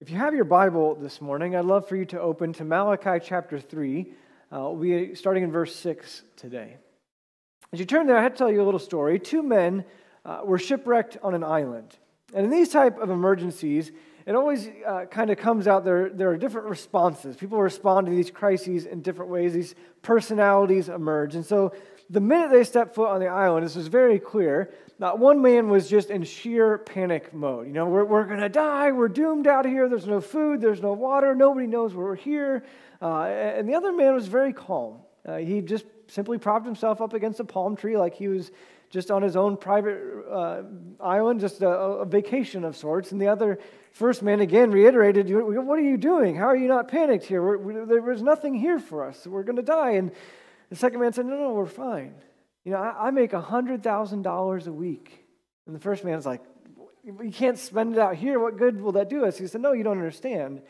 If you have your Bible this morning, I'd love for you to open to Malachi chapter 3. Uh, we'll be starting in verse 6 today. As you turn there, I have to tell you a little story. Two men uh, were shipwrecked on an island. And in these type of emergencies, it always uh, kind of comes out there, there are different responses. People respond to these crises in different ways. These personalities emerge. And so the minute they stepped foot on the island, this was very clear not one man was just in sheer panic mode. You know, we're, we're going to die. We're doomed out here. There's no food. There's no water. Nobody knows where we're here. Uh, and the other man was very calm. Uh, he just simply propped himself up against a palm tree like he was just on his own private uh, island, just a, a, vacation of sorts. And the other first man again reiterated, What are you doing? How are you not panicked here? We're, we, there was nothing here for us. We're going to die. And the second man said, No, no, we're fine. You know, I, I make $100,000 a week. And the first man's like, You can't spend it out here. What good will that do us? He said, No, you don't understand.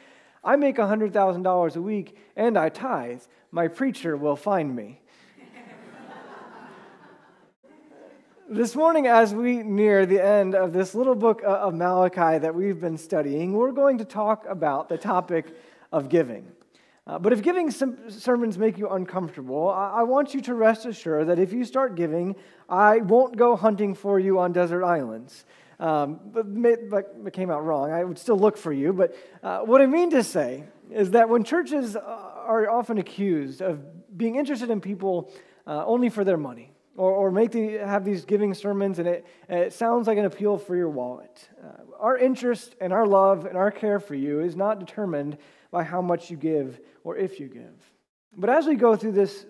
I make $100,000 a week and I tithe. My preacher will find me. this morning, as we near the end of this little book of Malachi that we've been studying, we're going to talk about the topic of giving. Uh, but if giving sermons make you uncomfortable, I, I want you to rest assured that if you start giving, I won't go hunting for you on desert islands. Um, but, but it came out wrong. I would still look for you. But uh, what I mean to say is that when churches uh, are often accused of being interested in people uh, only for their money, or, or make the, have these giving sermons and it, it sounds like an appeal for your wallet. Uh, our interest and our love and our care for you is not determined by how much you give or if you give. But as we go through this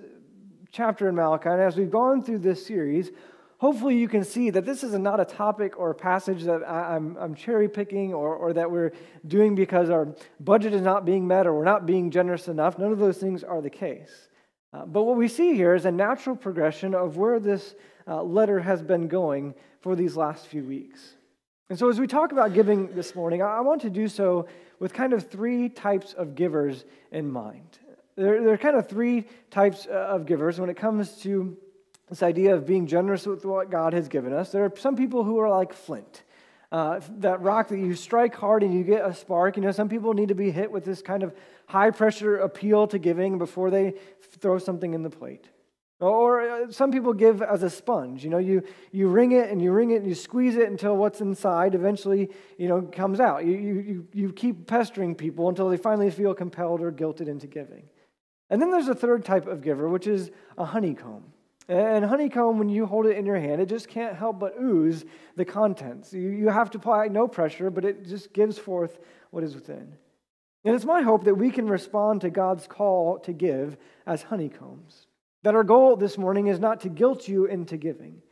chapter in Malachi, and as we've gone through this series, hopefully you can see that this is not a topic or a passage that I'm, I'm cherry picking or, or that we're doing because our budget is not being met or we're not being generous enough. None of those things are the case. Uh, but what we see here is a natural progression of where this uh, letter has been going for these last few weeks. And so, as we talk about giving this morning, I want to do so with kind of three types of givers in mind. There, there are kind of three types uh, of givers when it comes to this idea of being generous with what God has given us. There are some people who are like flint. Uh, that rock that you strike hard and you get a spark. You know, some people need to be hit with this kind of high pressure appeal to giving before they throw something in the plate. Or uh, some people give as a sponge. You know, you, you wring it and you wring it and you squeeze it until what's inside eventually, you know, comes out. You, you, you keep pestering people until they finally feel compelled or guilted into giving. And then there's a third type of giver, which is a honeycomb. And honeycomb, when you hold it in your hand, it just can't help but ooze the contents. You, you have to apply no pressure, but it just gives forth what is within. And it's my hope that we can respond to God's call to give as honeycombs. That our goal this morning is not to guilt you into giving,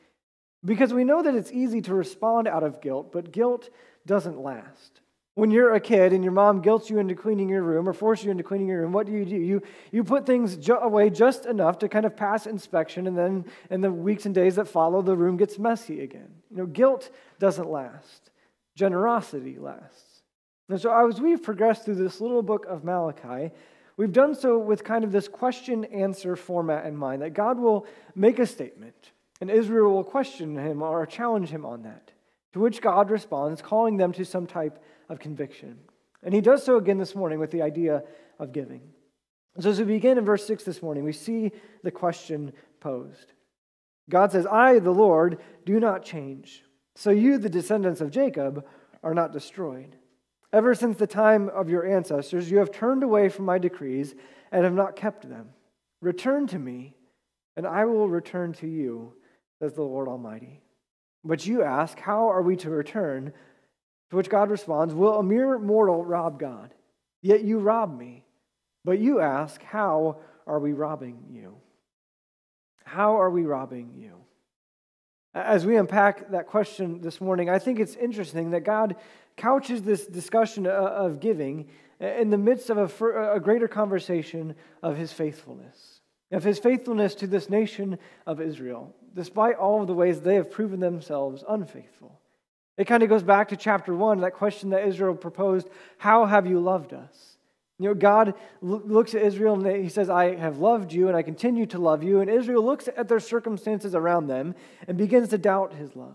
because we know that it's easy to respond out of guilt, but guilt doesn't last. When you're a kid and your mom guilts you into cleaning your room or forces you into cleaning your room, what do you do? You, you put things ju- away just enough to kind of pass inspection, and then in the weeks and days that follow, the room gets messy again. You know, guilt doesn't last, generosity lasts. And so, as we've progressed through this little book of Malachi, We've done so with kind of this question answer format in mind that God will make a statement and Israel will question him or challenge him on that, to which God responds, calling them to some type of conviction. And he does so again this morning with the idea of giving. So, as we begin in verse 6 this morning, we see the question posed. God says, I, the Lord, do not change. So you, the descendants of Jacob, are not destroyed. Ever since the time of your ancestors, you have turned away from my decrees and have not kept them. Return to me, and I will return to you, says the Lord Almighty. But you ask, How are we to return? To which God responds, Will a mere mortal rob God? Yet you rob me. But you ask, How are we robbing you? How are we robbing you? As we unpack that question this morning, I think it's interesting that God couches this discussion uh, of giving uh, in the midst of a, uh, a greater conversation of his faithfulness, of his faithfulness to this nation of Israel, despite all of the ways they have proven themselves unfaithful. It kind of goes back to chapter one, that question that Israel proposed How have you loved us? You know, God looks at Israel and he says, I have loved you and I continue to love you. And Israel looks at their circumstances around them and begins to doubt his love.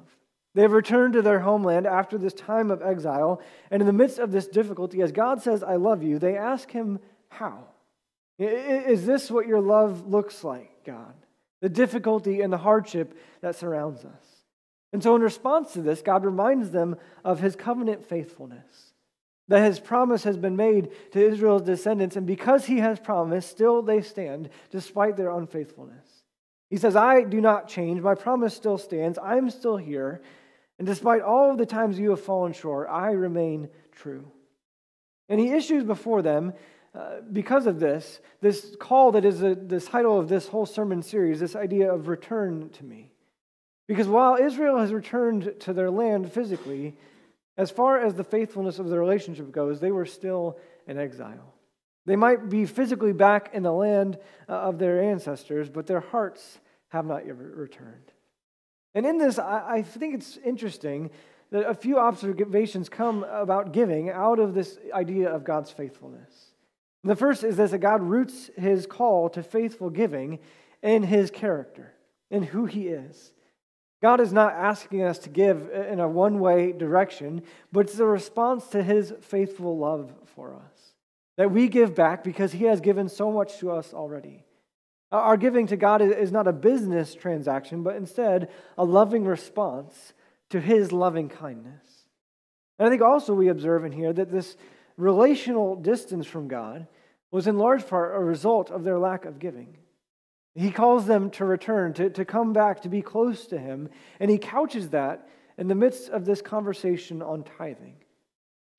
They have returned to their homeland after this time of exile, and in the midst of this difficulty, as God says, I love you, they ask him, How? Is this what your love looks like, God? The difficulty and the hardship that surrounds us. And so, in response to this, God reminds them of his covenant faithfulness, that his promise has been made to Israel's descendants, and because he has promised, still they stand despite their unfaithfulness. He says, I do not change. My promise still stands. I'm still here. And despite all of the times you have fallen short, I remain true. And he issues before them, uh, because of this, this call that is a, the title of this whole sermon series, this idea of return to me. Because while Israel has returned to their land physically, as far as the faithfulness of the relationship goes, they were still in exile. They might be physically back in the land uh, of their ancestors, but their hearts have not yet returned. And in this, I think it's interesting that a few observations come about giving out of this idea of God's faithfulness. The first is this that God roots his call to faithful giving in his character, in who he is. God is not asking us to give in a one way direction, but it's a response to his faithful love for us. That we give back because he has given so much to us already. Our giving to God is not a business transaction, but instead a loving response to his loving kindness. And I think also we observe in here that this relational distance from God was in large part a result of their lack of giving. He calls them to return, to, to come back, to be close to him, and he couches that in the midst of this conversation on tithing.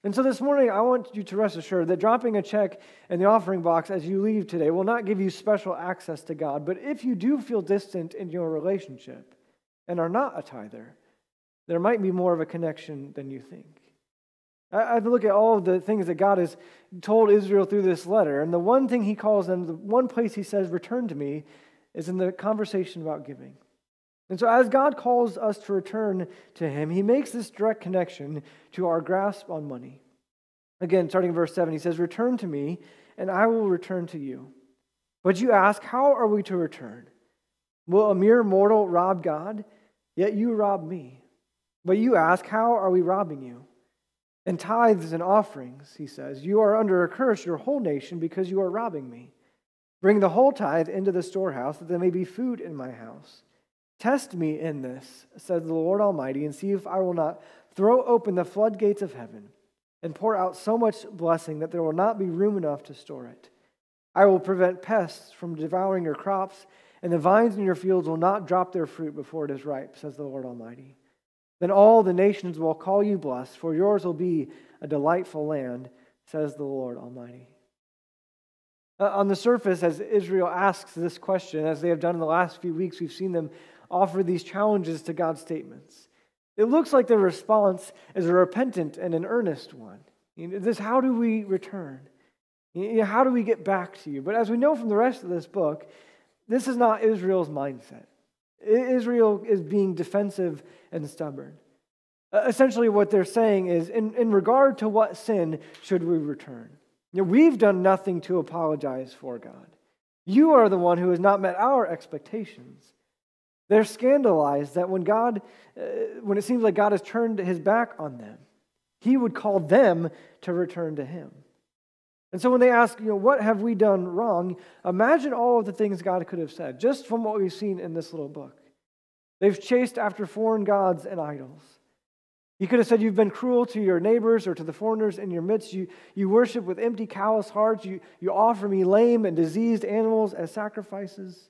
And so this morning, I want you to rest assured that dropping a check in the offering box as you leave today will not give you special access to God. But if you do feel distant in your relationship and are not a tither, there might be more of a connection than you think. i've look at all of the things that God has told Israel through this letter, and the one thing he calls them, the one place he says, return to me, is in the conversation about giving. And so, as God calls us to return to Him, He makes this direct connection to our grasp on money. Again, starting in verse 7, He says, Return to me, and I will return to you. But you ask, How are we to return? Will a mere mortal rob God? Yet you rob me. But you ask, How are we robbing you? And tithes and offerings, he says, You are under a curse, your whole nation, because you are robbing me. Bring the whole tithe into the storehouse, that there may be food in my house. Test me in this, says the Lord Almighty, and see if I will not throw open the floodgates of heaven and pour out so much blessing that there will not be room enough to store it. I will prevent pests from devouring your crops, and the vines in your fields will not drop their fruit before it is ripe, says the Lord Almighty. Then all the nations will call you blessed, for yours will be a delightful land, says the Lord Almighty. Uh, on the surface, as Israel asks this question, as they have done in the last few weeks, we've seen them offer these challenges to God's statements. It looks like their response is a repentant and an earnest one. You know, this, how do we return? You know, how do we get back to you? But as we know from the rest of this book, this is not Israel's mindset. Israel is being defensive and stubborn. Essentially, what they're saying is in, in regard to what sin should we return? You know, we've done nothing to apologize for God. You are the one who has not met our expectations. They're scandalized that when God, uh, when it seems like God has turned his back on them, he would call them to return to him. And so when they ask, you know, what have we done wrong? Imagine all of the things God could have said, just from what we've seen in this little book. They've chased after foreign gods and idols. He could have said, You've been cruel to your neighbors or to the foreigners in your midst. You, you worship with empty, callous hearts. You, you offer me lame and diseased animals as sacrifices.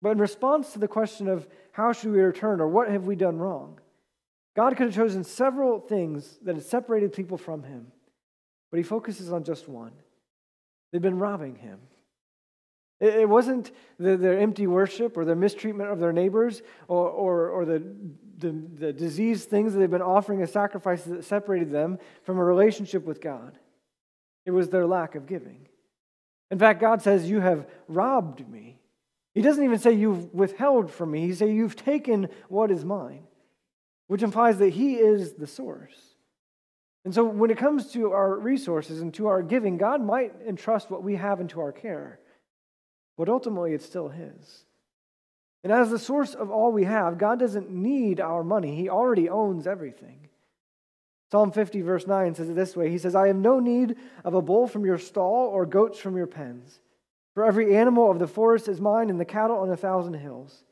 But in response to the question of how should we return or what have we done wrong, God could have chosen several things that had separated people from him, but he focuses on just one. They've been robbing him. It wasn't the, their empty worship or their mistreatment of their neighbors or, or, or the, the, the diseased things that they've been offering as sacrifices that separated them from a relationship with God. It was their lack of giving. In fact, God says, You have robbed me. He doesn't even say you've withheld from me. He says you've taken what is mine, which implies that he is the source. And so when it comes to our resources and to our giving, God might entrust what we have into our care, but ultimately it's still his. And as the source of all we have, God doesn't need our money, He already owns everything. Psalm 50, verse 9 says it this way He says, I have no need of a bull from your stall or goats from your pens. For every animal of the forest is mine, and the cattle on a thousand hills.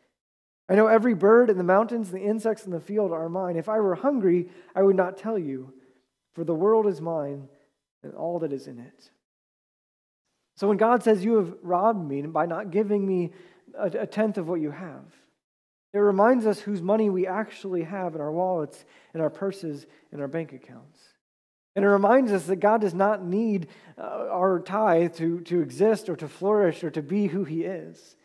I know every bird in the mountains, the insects in the field are mine. If I were hungry, I would not tell you, for the world is mine and all that is in it. So when God says, You have robbed me by not giving me a, tenth of what you have, it reminds us whose money we actually have in our wallets, in our purses, in our bank accounts. And it reminds us that God does not need uh, our tithe to, to exist or to flourish or to be who He is.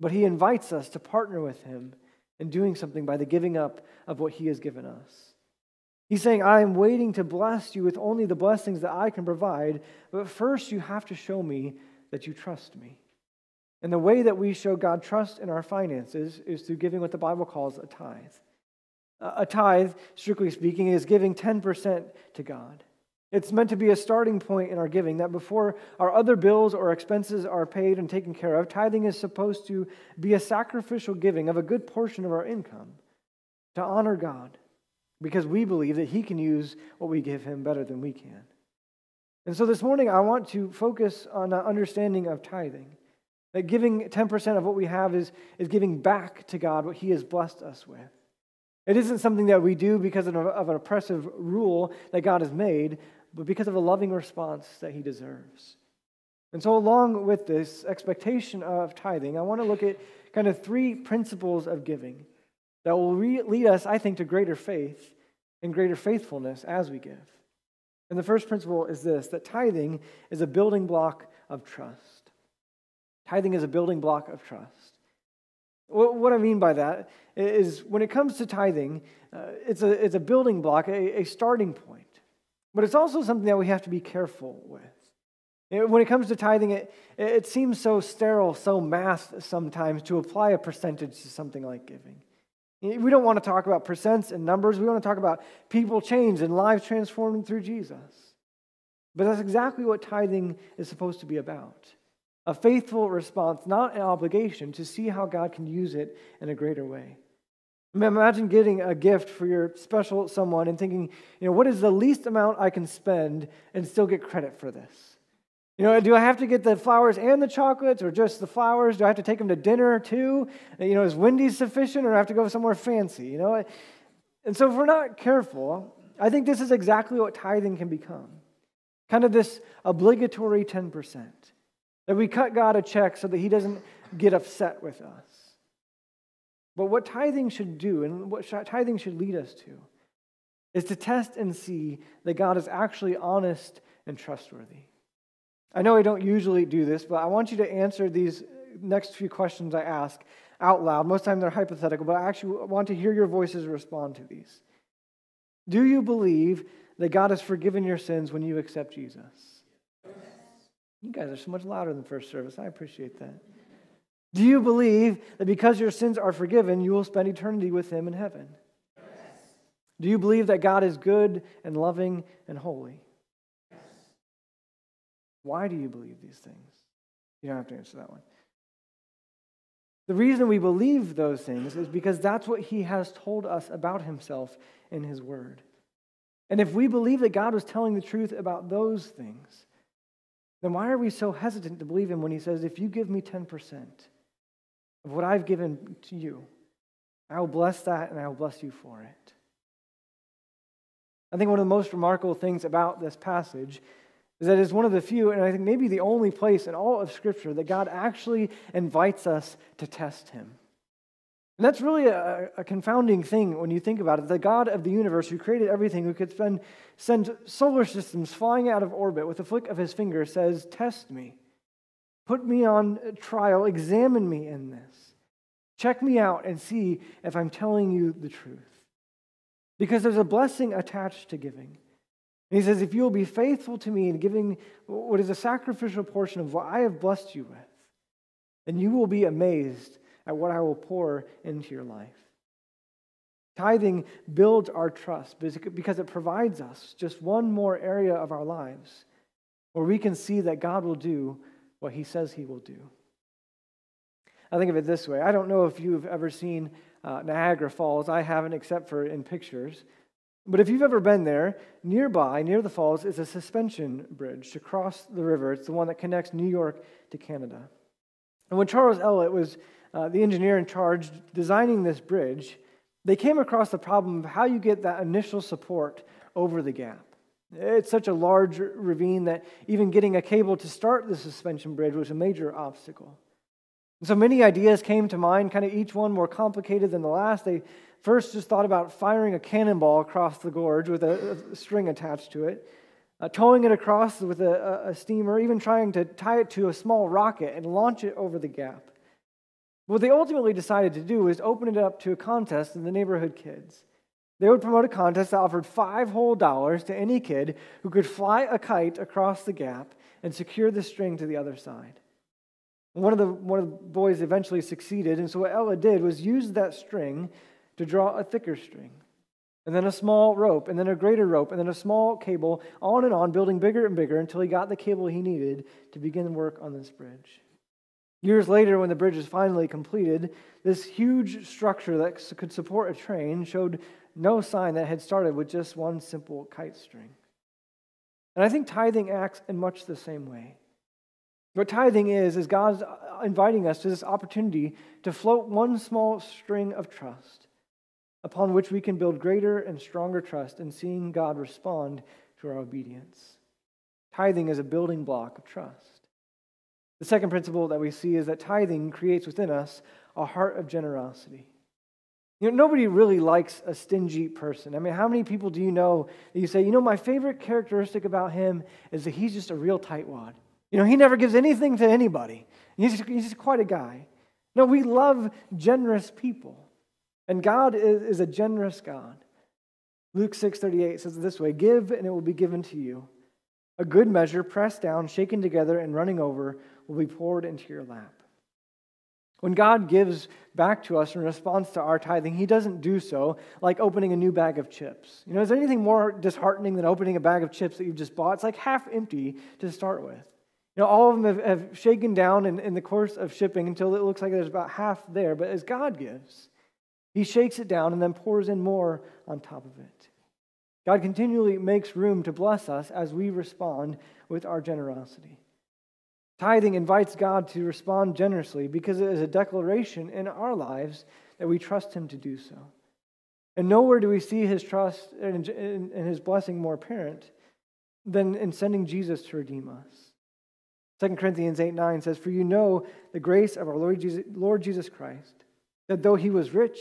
But He invites us to partner with Him in doing something by the giving up of what He has given us. He's saying, I am waiting to bless you with only the blessings that I can provide, but first you have to show me that you trust me. And the way that we show God trust in our finances is through giving what the Bible calls a tithe. A tithe, strictly speaking, is giving 10% to God. It's meant to be a starting point in our giving, that before our other bills or expenses are paid and taken care of, tithing is supposed to be a sacrificial giving of a good portion of our income to honor God because we believe that He can use what we give Him better than we can. And so this morning, I want to focus on an understanding of tithing. That giving 10% of what we have is, is giving back to God what He has blessed us with. It isn't something that we do because of an oppressive rule that God has made, but because of a loving response that He deserves. And so, along with this expectation of tithing, I want to look at kind of three principles of giving that will re- lead us, I think, to greater faith and greater faithfulness as we give. And the first principle is this that tithing is a building block of trust. Tithing is a building block of trust. What I mean by that is when it comes to tithing, uh, it's, a, it's a building block, a, a starting point. But it's also something that we have to be careful with. When it comes to tithing, it, it seems so sterile, so math sometimes to apply a percentage to something like giving. We don't want to talk about percents and numbers. We want to talk about people changed and lives transformed through Jesus. But that's exactly what tithing is supposed to be about a faithful response, not an obligation, to see how God can use it in a greater way. Imagine getting a gift for your special someone and thinking, you know, what is the least amount I can spend and still get credit for this? You know, do I have to get the flowers and the chocolates or just the flowers? Do I have to take them to dinner too? You know, is Wendy's sufficient or do I have to go somewhere fancy? You know, and so if we're not careful, I think this is exactly what tithing can become kind of this obligatory 10%. That we cut God a check so that He doesn't get upset with us. But what tithing should do and what tithing should lead us to is to test and see that God is actually honest and trustworthy. I know I don't usually do this, but I want you to answer these next few questions I ask out loud. Most of the time they're hypothetical, but I actually want to hear your voices respond to these. Do you believe that God has forgiven your sins when you accept Jesus? You guys are so much louder than first service. I appreciate that. Do you believe that because your sins are forgiven, you will spend eternity with Him in heaven? Do you believe that God is good and loving and holy? Why do you believe these things? You don't have to answer that one. The reason we believe those things is because that's what he has told us about himself in his word. And if we believe that God was telling the truth about those things, then why are we so hesitant to believe him when he says, If you give me 10% of what I've given to you, I will bless that and I will bless you for it? I think one of the most remarkable things about this passage is that it's one of the few, and I think maybe the only place in all of Scripture that God actually invites us to test Him. And that's really a, a, confounding thing when you think about it. The God of the universe who created everything, who could spend, send solar systems flying out of orbit with a flick of his finger, says, Test me. Put me on trial. Examine me in this. Check me out and see if I'm telling you the truth. Because there's a blessing attached to giving. And he says, If you will be faithful to me in giving what is a sacrificial portion of what I have blessed you with, then you will be amazed at what I will pour into your life. Tithing builds our trust because it provides us just one more area of our lives where we can see that God will do what he says he will do. I think of it this way I don't know if you've ever seen uh, Niagara Falls. I haven't, except for in pictures. But if you've ever been there, nearby, near the falls, is a suspension bridge to cross the river. It's the one that connects New York to Canada. And when Charles Ellet was uh, the engineer in charge designing this bridge, they came across the problem of how you get that initial support over the gap. It's such a large ravine that even getting a cable to start the suspension bridge was a major obstacle. And so many ideas came to mind, kind of each one more complicated than the last. They first just thought about firing a cannonball across the gorge with a, a string attached to it, uh, towing it across with a, a steamer, even trying to tie it to a small rocket and launch it over the gap. What they ultimately decided to do was open it up to a contest in the neighborhood kids. They would promote a contest that offered five whole dollars to any kid who could fly a kite across the gap and secure the string to the other side. One of the, one of the boys eventually succeeded, and so what Ellet did was use that string to draw a thicker string, and then a small rope, and then a greater rope, and then a small cable, on and on, building bigger and bigger until he got the cable he needed to begin work on this bridge. Years later, when the bridge was finally completed, this huge structure that could support a train showed no sign that had started with just one simple kite string. And I think tithing acts in much the same way. What tithing is, is God's inviting us to this opportunity to float one small string of trust upon which we can build greater and stronger trust in seeing God respond to our obedience. Tithing is a building block of trust. The second principle that we see is that tithing creates within us a heart of generosity. You know, nobody really likes a stingy person. I mean, how many people do you know that you say, you know, my favorite characteristic about him is that he's just a real tightwad. You know, he never gives anything to anybody. He's, he's just quite a guy. No, we love generous people. And God is, is a generous God. Luke 6:38 says it this way, "Give and it will be given to you. A good measure pressed down, shaken together and running over will be poured into your lap." When God gives back to us in response to our tithing, He doesn't do so like opening a new bag of chips. You know, is there anything more disheartening than opening a bag of chips that you've just bought? It's like half empty to start with. You know, all of them have, have shaken down in, in the course of shipping until it looks like there's about half there. But as God gives, He shakes it down and then pours in more on top of it. God continually makes room to bless us as we respond with our generosity. Tithing invites God to respond generously because it is a declaration in our lives that we trust Him to do so. And nowhere do we see His trust and His blessing more apparent than in sending Jesus to redeem us. 2 Corinthians 8 9 says, For you know the grace of our Lord Jesus, Lord Jesus Christ, that though He was rich,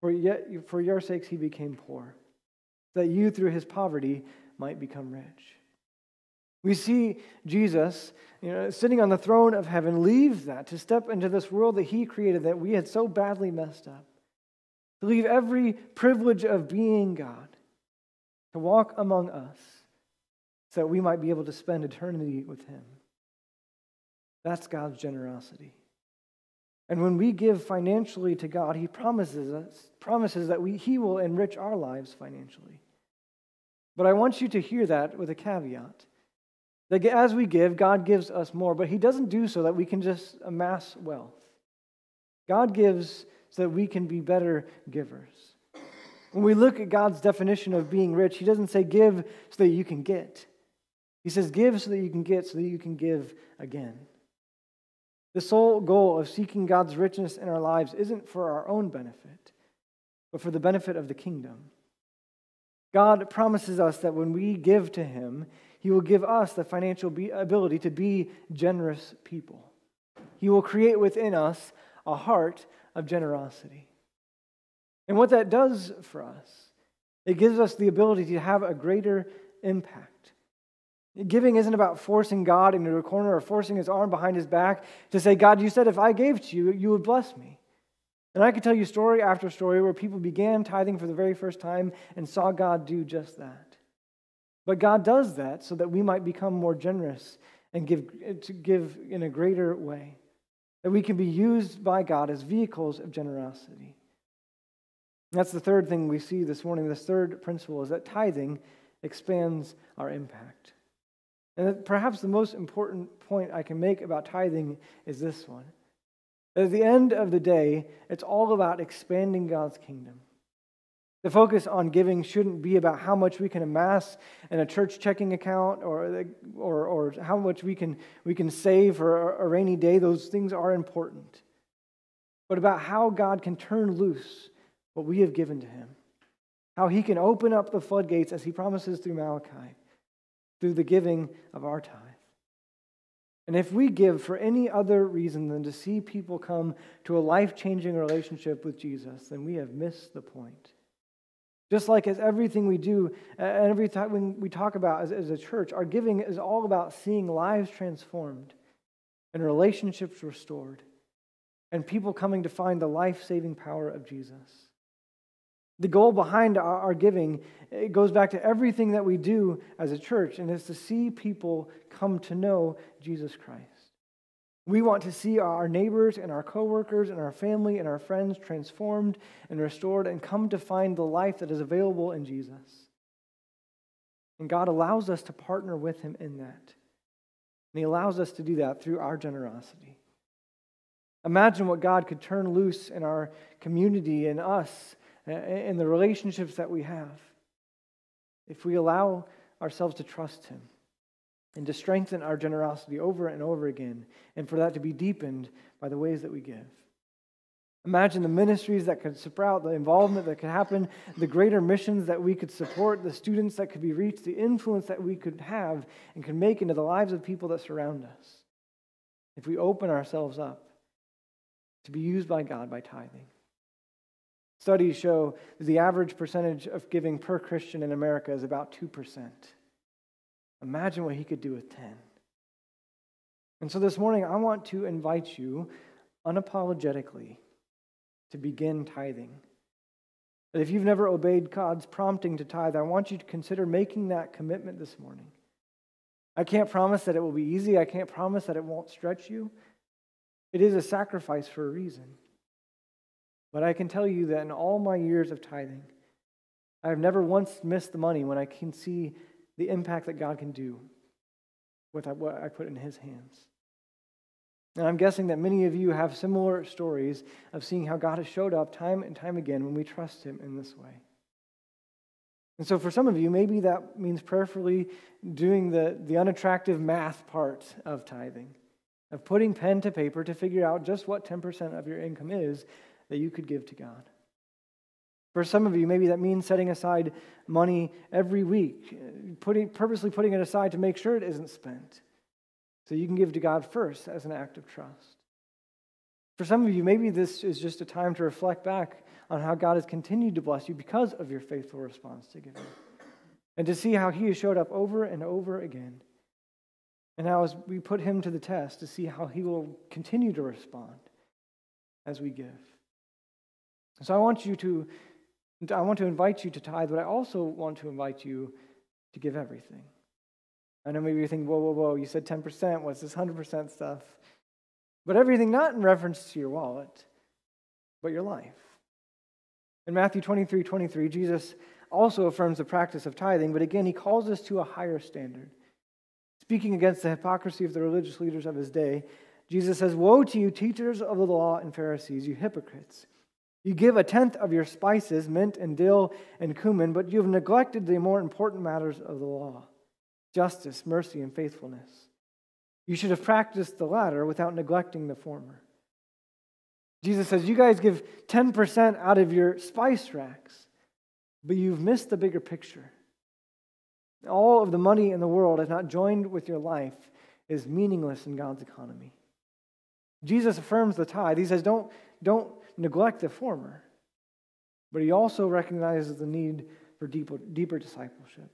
for, yet, for your sakes He became poor, that you through His poverty might become rich. We see Jesus, you know, sitting on the throne of heaven, leave that to step into this world that he created that we had so badly messed up. To leave every privilege of being God, to walk among us, so that we might be able to spend eternity with him. That's God's generosity. And when we give financially to God, he promises us promises that we, he will enrich our lives financially. But I want you to hear that with a caveat. That as we give, God gives us more, but He doesn't do so that we can just amass wealth. God gives so that we can be better givers. When we look at God's definition of being rich, He doesn't say give so that you can get. He says give so that you can get, so that you can give again. The sole goal of seeking God's richness in our lives isn't for our own benefit, but for the benefit of the kingdom. God promises us that when we give to Him, he will give us the financial ability to be generous people. He will create within us a heart of generosity. And what that does for us, it gives us the ability to have a greater impact. Giving isn't about forcing God into a corner or forcing his arm behind his back to say, God, you said if I gave to you, you would bless me. And I could tell you story after story where people began tithing for the very first time and saw God do just that. But God does that so that we might become more generous and give, to give in a greater way. That we can be used by God as vehicles of generosity. That's the third thing we see this morning. This third principle is that tithing expands our impact. And perhaps the most important point I can make about tithing is this one At the end of the day, it's all about expanding God's kingdom. The focus on giving shouldn't be about how much we can amass in a church checking account or, or, or how much we can, we can save for a rainy day. Those things are important. But about how God can turn loose what we have given to him, how he can open up the floodgates as he promises through Malachi, through the giving of our tithe. And if we give for any other reason than to see people come to a life changing relationship with Jesus, then we have missed the point. Just like as everything we do, and every time when we talk about as, as a church, our giving is all about seeing lives transformed and relationships restored and people coming to find the life saving power of Jesus. The goal behind our, our giving it goes back to everything that we do as a church, and is to see people come to know Jesus Christ. We want to see our neighbors and our coworkers and our family and our friends transformed and restored and come to find the life that is available in Jesus. And God allows us to partner with Him in that. And He allows us to do that through our generosity. Imagine what God could turn loose in our community and us uh, and the relationships that we have if we allow ourselves to trust Him and to strengthen our generosity over and over again, and for that to be deepened by the ways that we give. Imagine the ministries that could sprout, the involvement that could happen, the greater missions that we could support, the students that could be reached, the influence that we could have and could make into the lives of people that surround us if we open ourselves up to be used by God by tithing. Studies show that the average percentage of giving per Christian in America is about 2%. Imagine what he could do with 10. And so this morning, I want to invite you unapologetically to begin tithing. That if you've never obeyed God's prompting to tithe, I want you to consider making that commitment this morning. I can't promise that it will be easy. I can't promise that it won't stretch you. It is a sacrifice for a reason. But I can tell you that in all my years of tithing, I have never once missed the money when I can see the impact that God can do with what I put in His hands. And I'm guessing that many of you have similar stories of seeing how God has showed up time and time again when we trust Him in this way. And so, for some of you, maybe that means prayerfully doing the, the unattractive math part of tithing, of putting pen to paper to figure out just what 10% of your income is that you could give to God. For some of you, maybe that means setting aside money every week, putting, purposely putting it aside to make sure it isn't spent, so you can give to God first as an act of trust. For some of you, maybe this is just a time to reflect back on how God has continued to bless you because of your faithful response to giving, and to see how He has showed up over and over again. And how, as we put Him to the test, to see how He will continue to respond as we give. So I want you to I want to invite you to tithe, but I also want to invite you to give everything. I know maybe you're thinking, whoa, whoa, whoa, you said 10%. What's this 100% stuff? But everything not in reference to your wallet, but your life. In Matthew 23 23, Jesus also affirms the practice of tithing, but again, he calls us to a higher standard. Speaking against the hypocrisy of the religious leaders of his day, Jesus says, Woe to you, teachers of the law and Pharisees, you hypocrites! You give a tenth of your spices, mint and dill and cumin, but you have neglected the more important matters of the law justice, mercy, and faithfulness. You should have practiced the latter without neglecting the former. Jesus says, You guys give 10% out of your spice racks, but you've missed the bigger picture. All of the money in the world is not joined with your life is meaningless in God's economy. Jesus affirms the tithe. He says, Don't, don't neglect the former, but he also recognizes the need for deeper, deeper discipleship.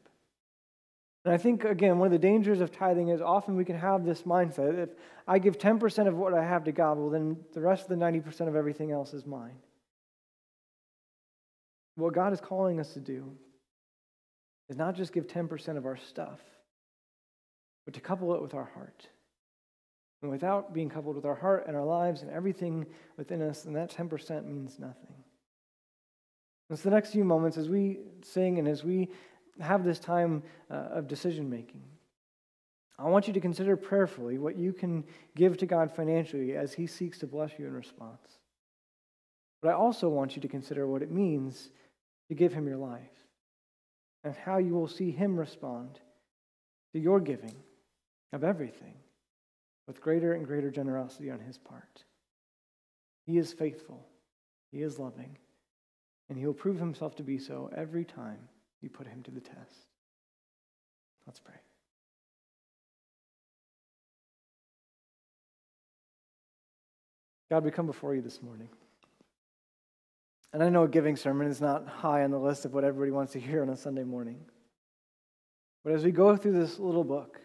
And I think, again, one of the dangers of tithing is often we can have this mindset if I give 10% of what I have to God, well, then the rest of the 90% of everything else is mine. What God is calling us to do is not just give 10% of our stuff, but to couple it with our heart. And without being coupled with our heart and our lives and everything within us, then that 10% means nothing. And so the next few moments, as we sing and as we have this time uh, of decision making, I want you to consider prayerfully what you can give to God financially as He seeks to bless you in response. But I also want you to consider what it means to give Him your life and how you will see Him respond to your giving of everything with greater and greater generosity on His part. He is faithful, He is loving, and He will prove Himself to be so every time you put Him to the test. Let's pray. God, we come before you this morning. And I know a giving sermon is not high on the list of what everybody wants to hear on a Sunday morning. But as we go through this little book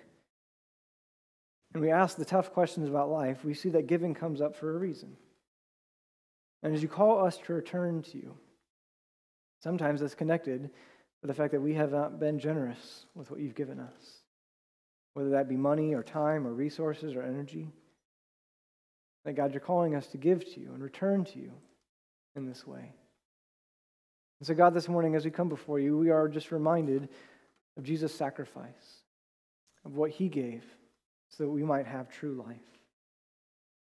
and we ask the tough questions about life, we see that giving comes up for a reason. And as you call us to return to you, sometimes that's connected with the fact that we have not been generous with what you've given us, whether that be money or time or resources or energy. That God, you're calling us to give to you and return to you in this way. And so, God, this morning, as we come before you, we are just reminded of Jesus' sacrifice, of what he gave so that we might have true life.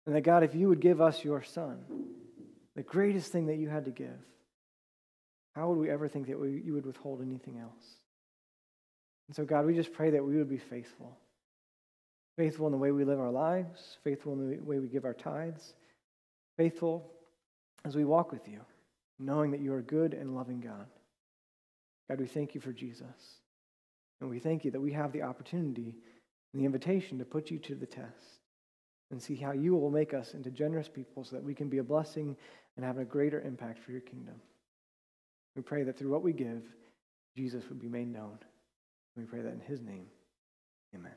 And that, God, if you would give us your son, the greatest thing that you had to give, how would we ever think that we, you would withhold anything else? And so, God, we just pray that we would be faithful faithful in the way we live our lives, faithful in the way we give our tithes, faithful as we walk with you, knowing that you are good and loving God. God, we thank you for Jesus. And we thank you that we have the opportunity and the invitation to put you to the test and see how you will make us into generous people so that we can be a blessing and have a greater impact for your kingdom. We pray that through what we give, Jesus would be made known. We pray that in his name. Amen.